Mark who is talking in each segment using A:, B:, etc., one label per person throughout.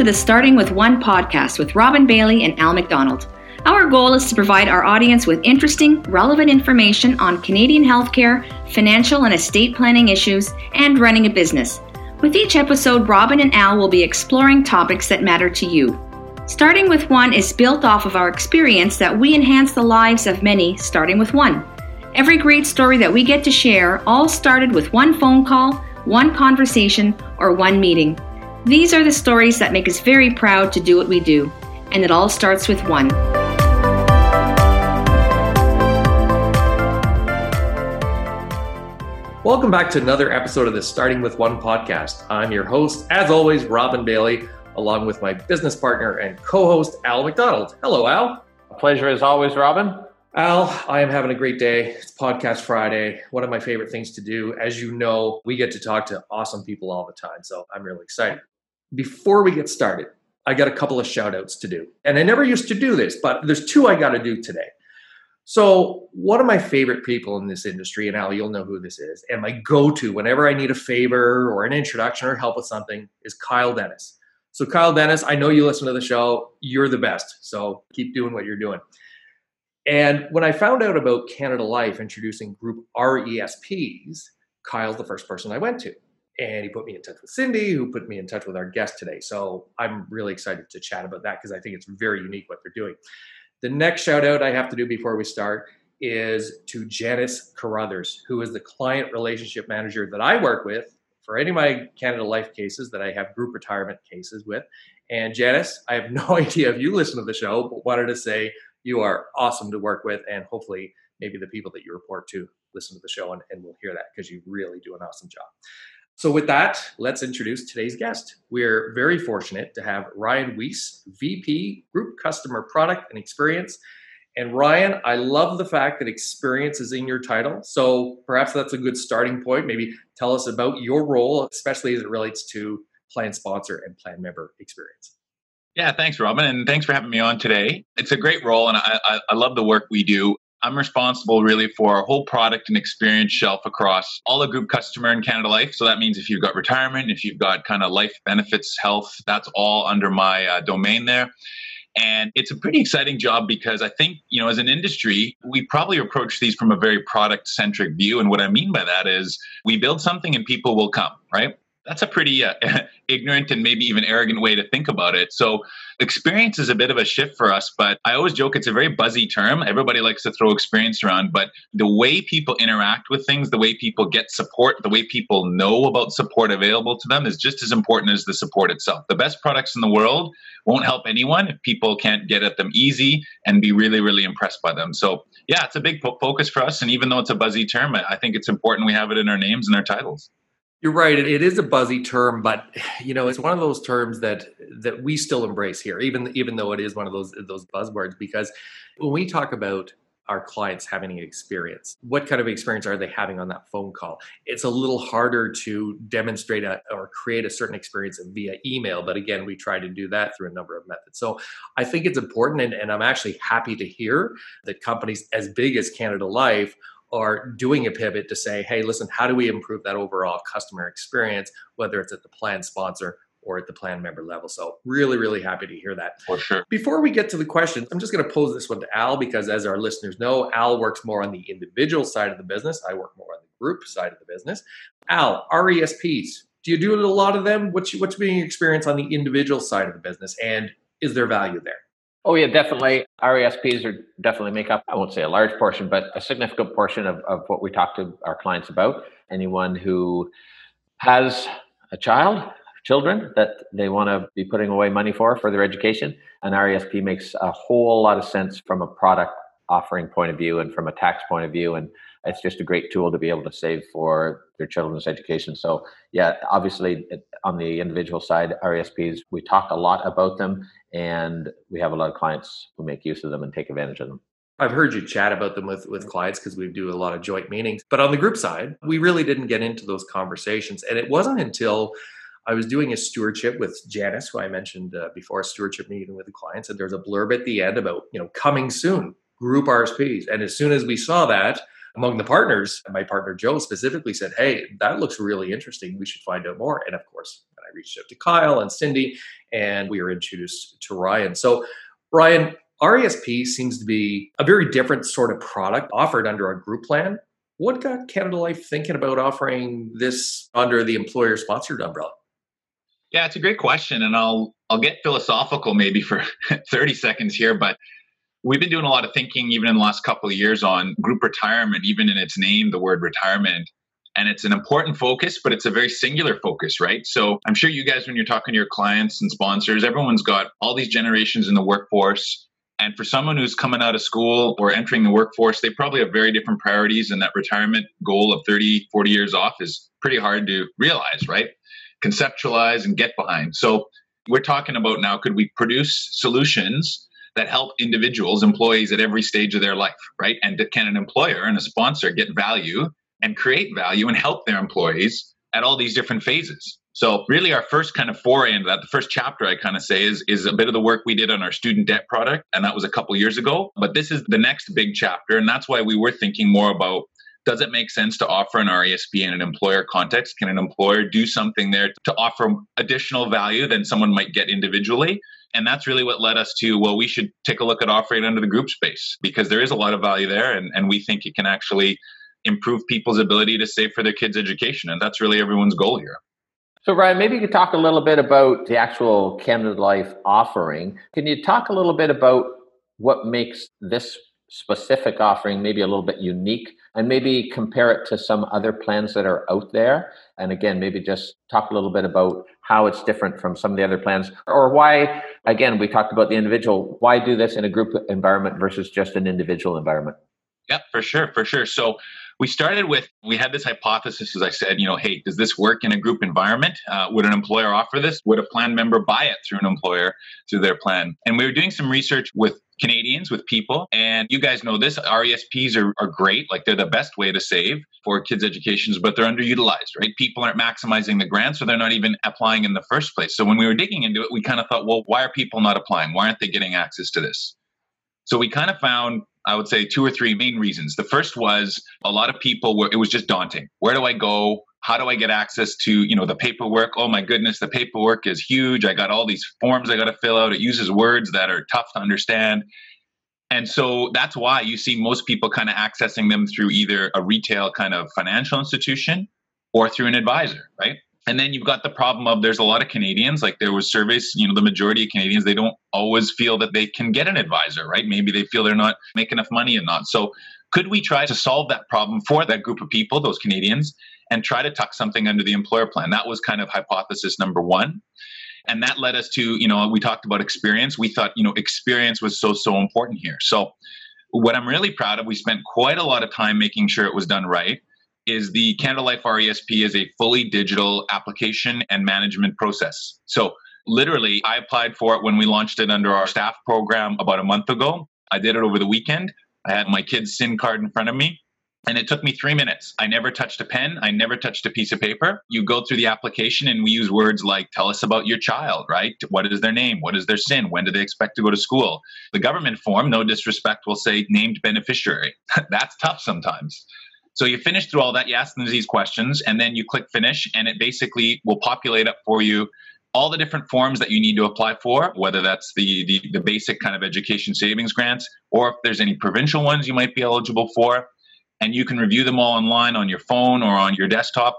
A: to the Starting with One podcast with Robin Bailey and Al McDonald. Our goal is to provide our audience with interesting, relevant information on Canadian healthcare, financial and estate planning issues, and running a business. With each episode, Robin and Al will be exploring topics that matter to you. Starting with One is built off of our experience that we enhance the lives of many, starting with one. Every great story that we get to share all started with one phone call, one conversation, or one meeting. These are the stories that make us very proud to do what we do, and it all starts with one.
B: Welcome back to another episode of the Starting with One podcast. I'm your host, as always, Robin Bailey, along with my business partner and co host, Al McDonald. Hello, Al.
C: A pleasure as always, Robin.
B: Al, I am having a great day. It's Podcast Friday, one of my favorite things to do. As you know, we get to talk to awesome people all the time, so I'm really excited. Before we get started, I got a couple of shout outs to do. And I never used to do this, but there's two I got to do today. So, one of my favorite people in this industry, and Al, you'll know who this is, and my go to whenever I need a favor or an introduction or help with something is Kyle Dennis. So, Kyle Dennis, I know you listen to the show. You're the best. So, keep doing what you're doing. And when I found out about Canada Life introducing group RESPs, Kyle's the first person I went to. And he put me in touch with Cindy, who put me in touch with our guest today. So I'm really excited to chat about that because I think it's very unique what they're doing. The next shout out I have to do before we start is to Janice Carruthers, who is the client relationship manager that I work with for any of my Canada Life cases that I have group retirement cases with. And Janice, I have no idea if you listen to the show, but wanted to say you are awesome to work with, and hopefully, maybe the people that you report to listen to the show and, and will hear that because you really do an awesome job. So, with that, let's introduce today's guest. We're very fortunate to have Ryan Weiss, VP, Group Customer Product and Experience. And Ryan, I love the fact that experience is in your title. So perhaps that's a good starting point. Maybe tell us about your role, especially as it relates to plan sponsor and plan member experience.
D: Yeah, thanks, Robin, and thanks for having me on today. It's a great role, and I, I, I, love the work we do. I'm responsible really for our whole product and experience shelf across all the group customer in Canada Life. So that means if you've got retirement, if you've got kind of life benefits, health, that's all under my uh, domain there. And it's a pretty exciting job because I think, you know, as an industry, we probably approach these from a very product centric view. And what I mean by that is we build something and people will come, right? That's a pretty uh, ignorant and maybe even arrogant way to think about it. So, experience is a bit of a shift for us, but I always joke it's a very buzzy term. Everybody likes to throw experience around, but the way people interact with things, the way people get support, the way people know about support available to them is just as important as the support itself. The best products in the world won't help anyone if people can't get at them easy and be really, really impressed by them. So, yeah, it's a big focus for us. And even though it's a buzzy term, I think it's important we have it in our names and our titles.
B: You're right. It is a buzzy term, but you know, it's one of those terms that that we still embrace here, even even though it is one of those those buzzwords. Because when we talk about our clients having an experience, what kind of experience are they having on that phone call? It's a little harder to demonstrate a, or create a certain experience via email, but again, we try to do that through a number of methods. So I think it's important, and, and I'm actually happy to hear that companies as big as Canada Life are doing a pivot to say, hey, listen, how do we improve that overall customer experience, whether it's at the plan sponsor or at the plan member level. So really, really happy to hear that.
D: For sure.
B: Before we get to the questions, I'm just going to pose this one to Al because as our listeners know, Al works more on the individual side of the business. I work more on the group side of the business. Al, RESPs, do you do a lot of them? What's, what's been your experience on the individual side of the business and is there value there?
C: Oh yeah, definitely. RESPs are definitely make up, I won't say a large portion, but a significant portion of, of what we talk to our clients about. Anyone who has a child, children that they want to be putting away money for for their education, an RESP makes a whole lot of sense from a product offering point of view and from a tax point of view. And it's just a great tool to be able to save for their children's education. So yeah, obviously on the individual side, RESPs, we talk a lot about them and we have a lot of clients who make use of them and take advantage of them.
B: I've heard you chat about them with, with clients because we do a lot of joint meetings. But on the group side, we really didn't get into those conversations. And it wasn't until I was doing a stewardship with Janice, who I mentioned uh, before, a stewardship meeting with the clients, and there's a blurb at the end about, you know, coming soon, group RSPs. And as soon as we saw that, among the partners, my partner Joe specifically said, Hey, that looks really interesting. We should find out more. And of course, I reached out to Kyle and Cindy, and we were introduced to Ryan. So, Ryan, RESP seems to be a very different sort of product offered under a group plan. What got Canada Life thinking about offering this under the employer sponsored umbrella?
D: Yeah, it's a great question, and I'll I'll get philosophical maybe for 30 seconds here, but we've been doing a lot of thinking even in the last couple of years on group retirement, even in its name, the word retirement. And it's an important focus, but it's a very singular focus, right? So I'm sure you guys, when you're talking to your clients and sponsors, everyone's got all these generations in the workforce. And for someone who's coming out of school or entering the workforce, they probably have very different priorities. And that retirement goal of 30, 40 years off is pretty hard to realize, right? Conceptualize and get behind. So we're talking about now could we produce solutions that help individuals, employees at every stage of their life, right? And can an employer and a sponsor get value and create value and help their employees at all these different phases? So really our first kind of foray into that, the first chapter I kind of say is is a bit of the work we did on our student debt product. And that was a couple years ago. But this is the next big chapter. And that's why we were thinking more about does it make sense to offer an RESP in an employer context? Can an employer do something there to offer additional value than someone might get individually? And that's really what led us to, well, we should take a look at offering under the group space because there is a lot of value there. And, and we think it can actually improve people's ability to save for their kids' education. And that's really everyone's goal here.
C: So, Ryan, maybe you could talk a little bit about the actual Canada Life offering. Can you talk a little bit about what makes this specific offering maybe a little bit unique and maybe compare it to some other plans that are out there. And again maybe just talk a little bit about how it's different from some of the other plans or why again we talked about the individual why do this in a group environment versus just an individual environment
D: yeah for sure for sure so we started with we had this hypothesis as i said you know hey does this work in a group environment uh, would an employer offer this would a plan member buy it through an employer through their plan and we were doing some research with Canadians, with people. And you guys know this RESPs are, are great. Like they're the best way to save for kids' educations, but they're underutilized, right? People aren't maximizing the grants, so they're not even applying in the first place. So when we were digging into it, we kind of thought, well, why are people not applying? Why aren't they getting access to this? So we kind of found I would say two or three main reasons. The first was a lot of people were, it was just daunting. Where do I go? How do I get access to, you know, the paperwork? Oh my goodness, the paperwork is huge. I got all these forms I got to fill out. It uses words that are tough to understand. And so that's why you see most people kind of accessing them through either a retail kind of financial institution or through an advisor, right? And then you've got the problem of there's a lot of Canadians, like there was surveys, you know, the majority of Canadians, they don't always feel that they can get an advisor, right? Maybe they feel they're not making enough money and not. So could we try to solve that problem for that group of people, those Canadians, and try to tuck something under the employer plan? That was kind of hypothesis number one. And that led us to, you know, we talked about experience. We thought, you know, experience was so, so important here. So what I'm really proud of, we spent quite a lot of time making sure it was done right is the Canada Life RESP is a fully digital application and management process. So literally, I applied for it when we launched it under our staff program about a month ago. I did it over the weekend. I had my kid's SIN card in front of me. And it took me three minutes. I never touched a pen. I never touched a piece of paper. You go through the application and we use words like, tell us about your child, right? What is their name? What is their SIN? When do they expect to go to school? The government form, no disrespect, will say named beneficiary. That's tough sometimes. So you finish through all that, you ask them these questions, and then you click finish, and it basically will populate up for you all the different forms that you need to apply for, whether that's the, the, the basic kind of education savings grants, or if there's any provincial ones you might be eligible for. And you can review them all online on your phone or on your desktop.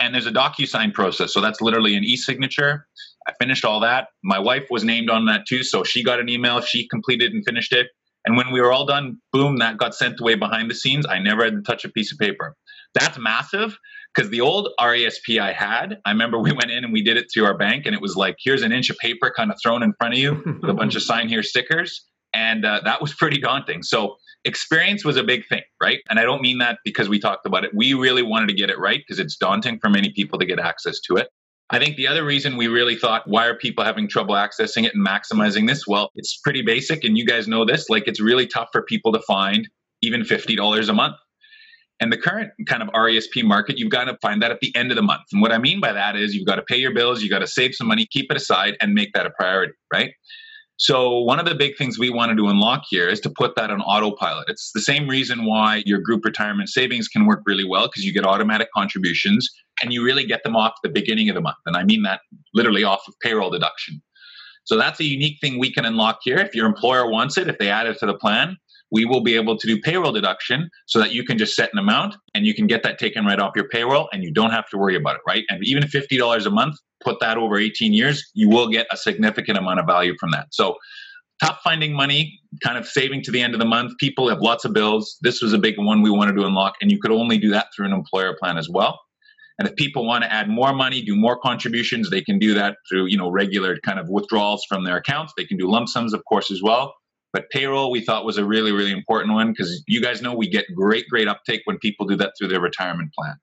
D: And there's a DocuSign process. So that's literally an e signature. I finished all that. My wife was named on that too. So she got an email. She completed and finished it. And when we were all done, boom, that got sent away behind the scenes. I never had to touch a piece of paper. That's massive because the old RESP I had, I remember we went in and we did it through our bank, and it was like, here's an inch of paper kind of thrown in front of you with a bunch of sign here stickers. And uh, that was pretty daunting. So, experience was a big thing, right? And I don't mean that because we talked about it. We really wanted to get it right because it's daunting for many people to get access to it. I think the other reason we really thought, why are people having trouble accessing it and maximizing this? Well, it's pretty basic, and you guys know this. Like, it's really tough for people to find even $50 a month. And the current kind of RESP market, you've got to find that at the end of the month. And what I mean by that is you've got to pay your bills, you've got to save some money, keep it aside, and make that a priority, right? So, one of the big things we wanted to unlock here is to put that on autopilot. It's the same reason why your group retirement savings can work really well because you get automatic contributions and you really get them off the beginning of the month. And I mean that literally off of payroll deduction. So, that's a unique thing we can unlock here. If your employer wants it, if they add it to the plan, we will be able to do payroll deduction so that you can just set an amount and you can get that taken right off your payroll and you don't have to worry about it, right? And even $50 a month, put that over 18 years, you will get a significant amount of value from that. So tough finding money, kind of saving to the end of the month. People have lots of bills. This was a big one we wanted to unlock, and you could only do that through an employer plan as well. And if people want to add more money, do more contributions, they can do that through, you know, regular kind of withdrawals from their accounts. They can do lump sums, of course, as well. But payroll we thought was a really, really important one because you guys know we get great, great uptake when people do that through their retirement plan.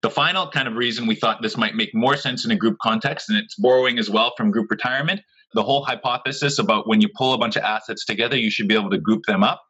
D: The final kind of reason we thought this might make more sense in a group context, and it's borrowing as well from group retirement, the whole hypothesis about when you pull a bunch of assets together, you should be able to group them up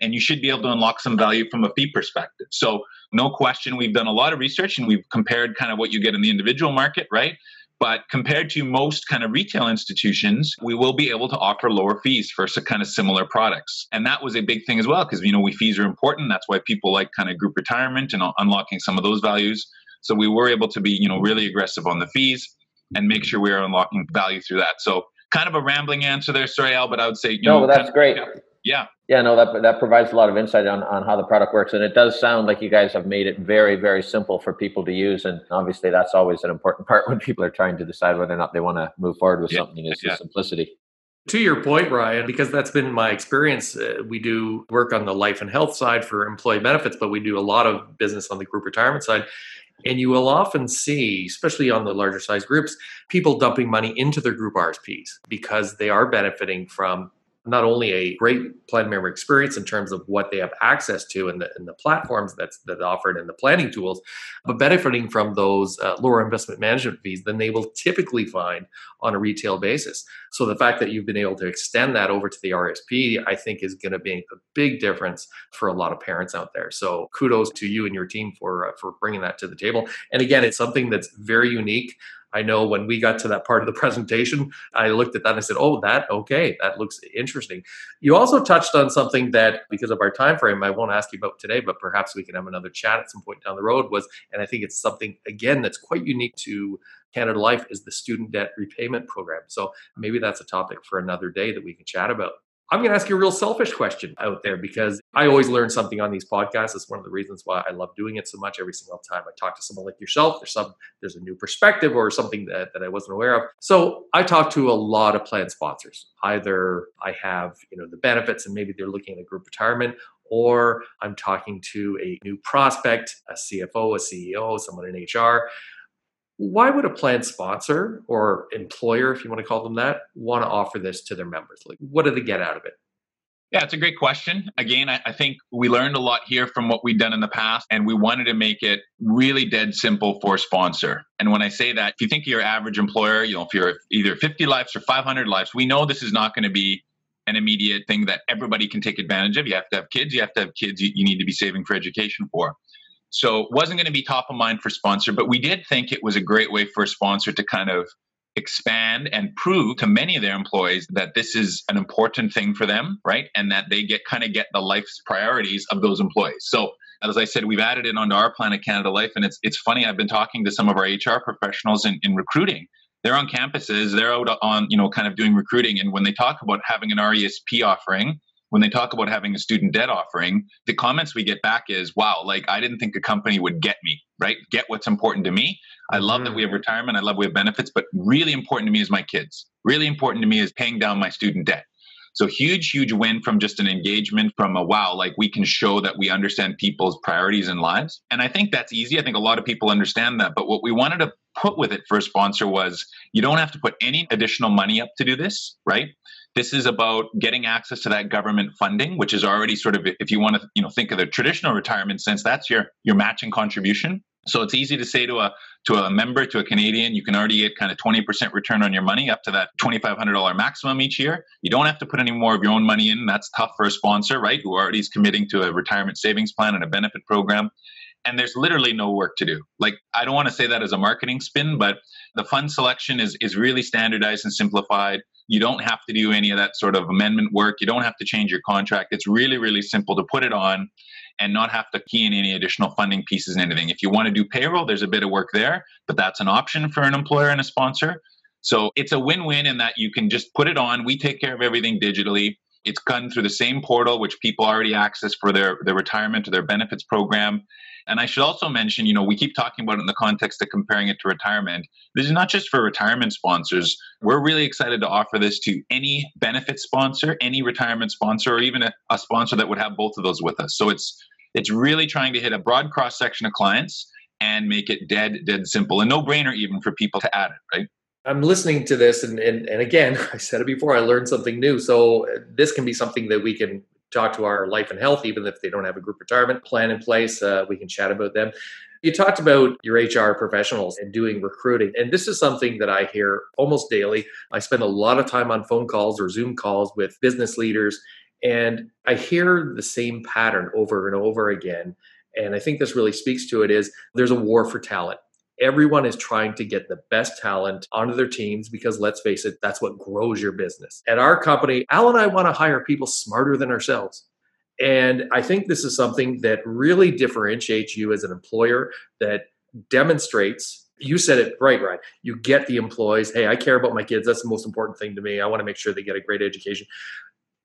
D: and you should be able to unlock some value from a fee perspective. So, no question, we've done a lot of research and we've compared kind of what you get in the individual market, right? But compared to most kind of retail institutions, we will be able to offer lower fees for kind of similar products. And that was a big thing as well, because, you know, we fees are important. That's why people like kind of group retirement and uh, unlocking some of those values. So we were able to be, you know, really aggressive on the fees and make sure we are unlocking value through that. So kind of a rambling answer there, sorry, Al, but I would say, you
C: no,
D: know,
C: that's
D: kind of,
C: great.
D: Yeah, yeah.
C: Yeah, no, that that provides a lot of insight on, on how the product works, and it does sound like you guys have made it very, very simple for people to use. And obviously, that's always an important part when people are trying to decide whether or not they want to move forward with
D: Yeah,
C: something. Is
D: yeah.
C: the simplicity.
B: To your point, Ryan, because that's been my experience, uh, we do work on the life and health side for employee benefits, but we do a lot of business on the group retirement side. And you will often see, especially on the larger size groups, people dumping money into their group RSPs because they are benefiting from not only a great plan member experience in terms of what they have access to and the, and the platforms that's that offered and the planning tools, but benefiting from those uh, lower investment management fees than they will typically find on a retail basis. So the fact that you've been able to extend that over to the RSP, I think, is going to make a big difference for a lot of parents out there. So kudos to you and your team for uh, for bringing that to the table. And again, it's something that's very unique. I know when we got to that part of the presentation, I looked at that and I said, "Oh, that okay, that looks interesting." You also touched on something that, because of our time frame, I won't ask you about today, but perhaps we can have another chat at some point down the road. Was, and I think it's something again that's quite unique to Canada Life is the student debt repayment program. So maybe that's a topic for another day that we can chat about. I'm going to ask you a real selfish question out there because I always learn something on these podcasts. It's one of the reasons why I love doing it so much. Every single time I talk to someone like yourself, there's some there's a new perspective or something that, that I wasn't aware of. So I talk to a lot of plan sponsors. Either I have you know the benefits and maybe they're looking at a group retirement, or I'm talking to a new prospect, a CFO, a CEO, someone in HR. Why would a plan sponsor or employer, if you want to call them that, want to offer this to their members? Like, what do they get out of it?
D: Yeah, it's a great question. Again, I, I think we learned a lot here from what we've done in the past, and we wanted to make it really dead simple for a sponsor. And when I say that, if you think of your average employer, you know, if you're either 50 lives or 500 lives, we know this is not going to be an immediate thing that everybody can take advantage of. You have to have kids, you have to have kids you, you need to be saving for education for. So it wasn't going to be top of mind for sponsor, but we did think it was a great way for a sponsor to kind of expand and prove to many of their employees that this is an important thing for them, right? And that they get kind of get the life's priorities of those employees. So as I said, we've added it onto our Planet Canada Life. And it's it's funny, I've been talking to some of our HR professionals in, in recruiting. They're on campuses, they're out on, you know, kind of doing recruiting. And when they talk about having an RESP offering, when they talk about having a student debt offering, the comments we get back is, wow, like I didn't think a company would get me, right? Get what's important to me. I love that we have mm. retirement. I love we have benefits, but really important to me is my kids. Really important to me is paying down my student debt. So huge, huge win from just an engagement from a wow, like we can show that we understand people's priorities and lives. And I think that's easy. I think a lot of people understand that. But what we wanted to put with it for a sponsor was you don't have to put any additional money up to do this, right? This is about getting access to that government funding, which is already sort of, if you want to, you know, think of the traditional retirement sense, that's your your matching contribution. So it's easy to say to a to a member, to a Canadian, you can already get kind of 20% return on your money up to that $2,500 maximum each year. You don't have to put any more of your own money in. That's tough for a sponsor, right? Who already is committing to a retirement savings plan and a benefit program. And there's literally no work to do. Like, I don't want to say that as a marketing spin, but the fund selection is, is really standardized and simplified. You don't have to do any of that sort of amendment work. You don't have to change your contract. It's really, really simple to put it on and not have to key in any additional funding pieces and anything. If you want to do payroll, there's a bit of work there, but that's an option for an employer and a sponsor. So it's a win win in that you can just put it on. We take care of everything digitally. It's done through the same portal, which people already access for their, their retirement or their benefits program. And I should also mention, you know, we keep talking about it in the context of comparing it to retirement. This is not just for retirement sponsors. We're really excited to offer this to any benefit sponsor, any retirement sponsor, or even a, a sponsor that would have both of those with us. So it's it's really trying to hit a broad cross section of clients and make it dead, dead simple, a no brainer even for people to add it, right?
B: I'm listening to this, and, and and again, I said it before. I learned something new. So this can be something that we can talk to our life and health, even if they don't have a group retirement plan in place. Uh, we can chat about them. You talked about your HR professionals and doing recruiting. And this is something that I hear almost daily. I spend a lot of time on phone calls or Zoom calls with business leaders, and I hear the same pattern over and over again. And I think this really speaks to it is there's a war for talent. Everyone is trying to get the best talent onto their teams because let's face it, that's what grows your business. At our company, Al and I want to hire people smarter than ourselves. And I think this is something that really differentiates you as an employer that demonstrates you said it right, right. You get the employees. Hey, I care about my kids. That's the most important thing to me. I want to make sure they get a great education.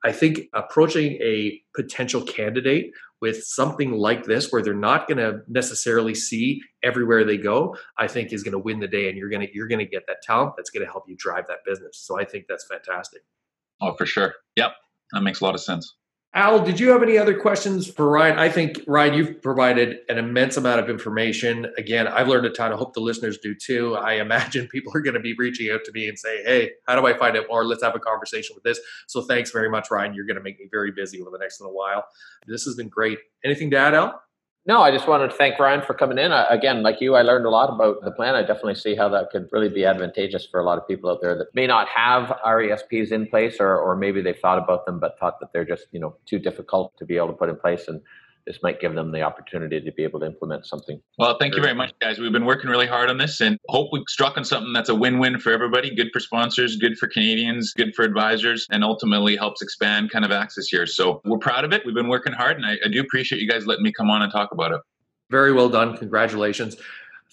B: I think approaching a potential candidate with something like this, where they're not going to necessarily see everywhere they go, I think is going to win the day, and you're going to you're going to get that talent that's going to help you drive that business. So I think that's fantastic.
D: Oh, for sure. Yep, that makes a lot of sense.
B: Al, did you have any other questions for Ryan? I think, Ryan, you've provided an immense amount of information. Again, I've learned a ton. I hope the listeners do too. I imagine people are going to be reaching out to me and say, hey, how do I find out more? Let's have a conversation with this. So thanks very much, Ryan. You're going to make me very busy over the next little while. This has been great. Anything to add, Al?
C: No, I just wanted to thank Ryan for coming in. again, like you, I learned a lot about the plan. I definitely see how that could really be advantageous for a lot of people out there that may not have RESPs in place, or or maybe they've thought about them but thought that they're just you know too difficult to be able to put in place. And this might give them the opportunity to be able to implement something.
D: Well, thank you very much, guys. We've been working really hard on this and hope we've struck on something that's a win win for everybody good for sponsors, good for Canadians, good for advisors, and ultimately helps expand kind of access here. So we're proud of it. We've been working hard, and I, I do appreciate you guys letting me come on and talk about it.
B: Very well done. Congratulations.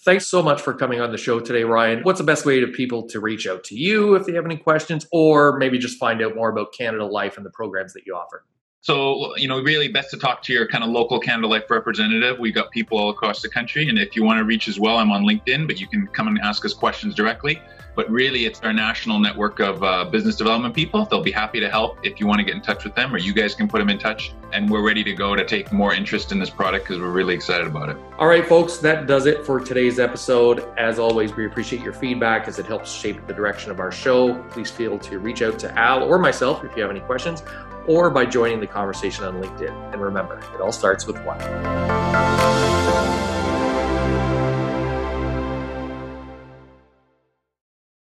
B: Thanks so much for coming on the show today, Ryan. What's the best way to people to reach out to you if they have any questions or maybe just find out more about Canada Life and the programs that you offer?
D: So, you know, really best to talk to your kind of local Canada Life representative. We've got people all across the country. And if you want to reach as well, I'm on LinkedIn, but you can come and ask us questions directly. But really, it's our national network of uh, business development people. They'll be happy to help if you want to get in touch with them, or you guys can put them in touch. And we're ready to go to take more interest in this product because we're really excited about it.
B: All right, folks, that does it for today's episode. As always, we appreciate your feedback as it helps shape the direction of our show. Please feel to reach out to Al or myself if you have any questions, or by joining the conversation on LinkedIn. And remember, it all starts with one.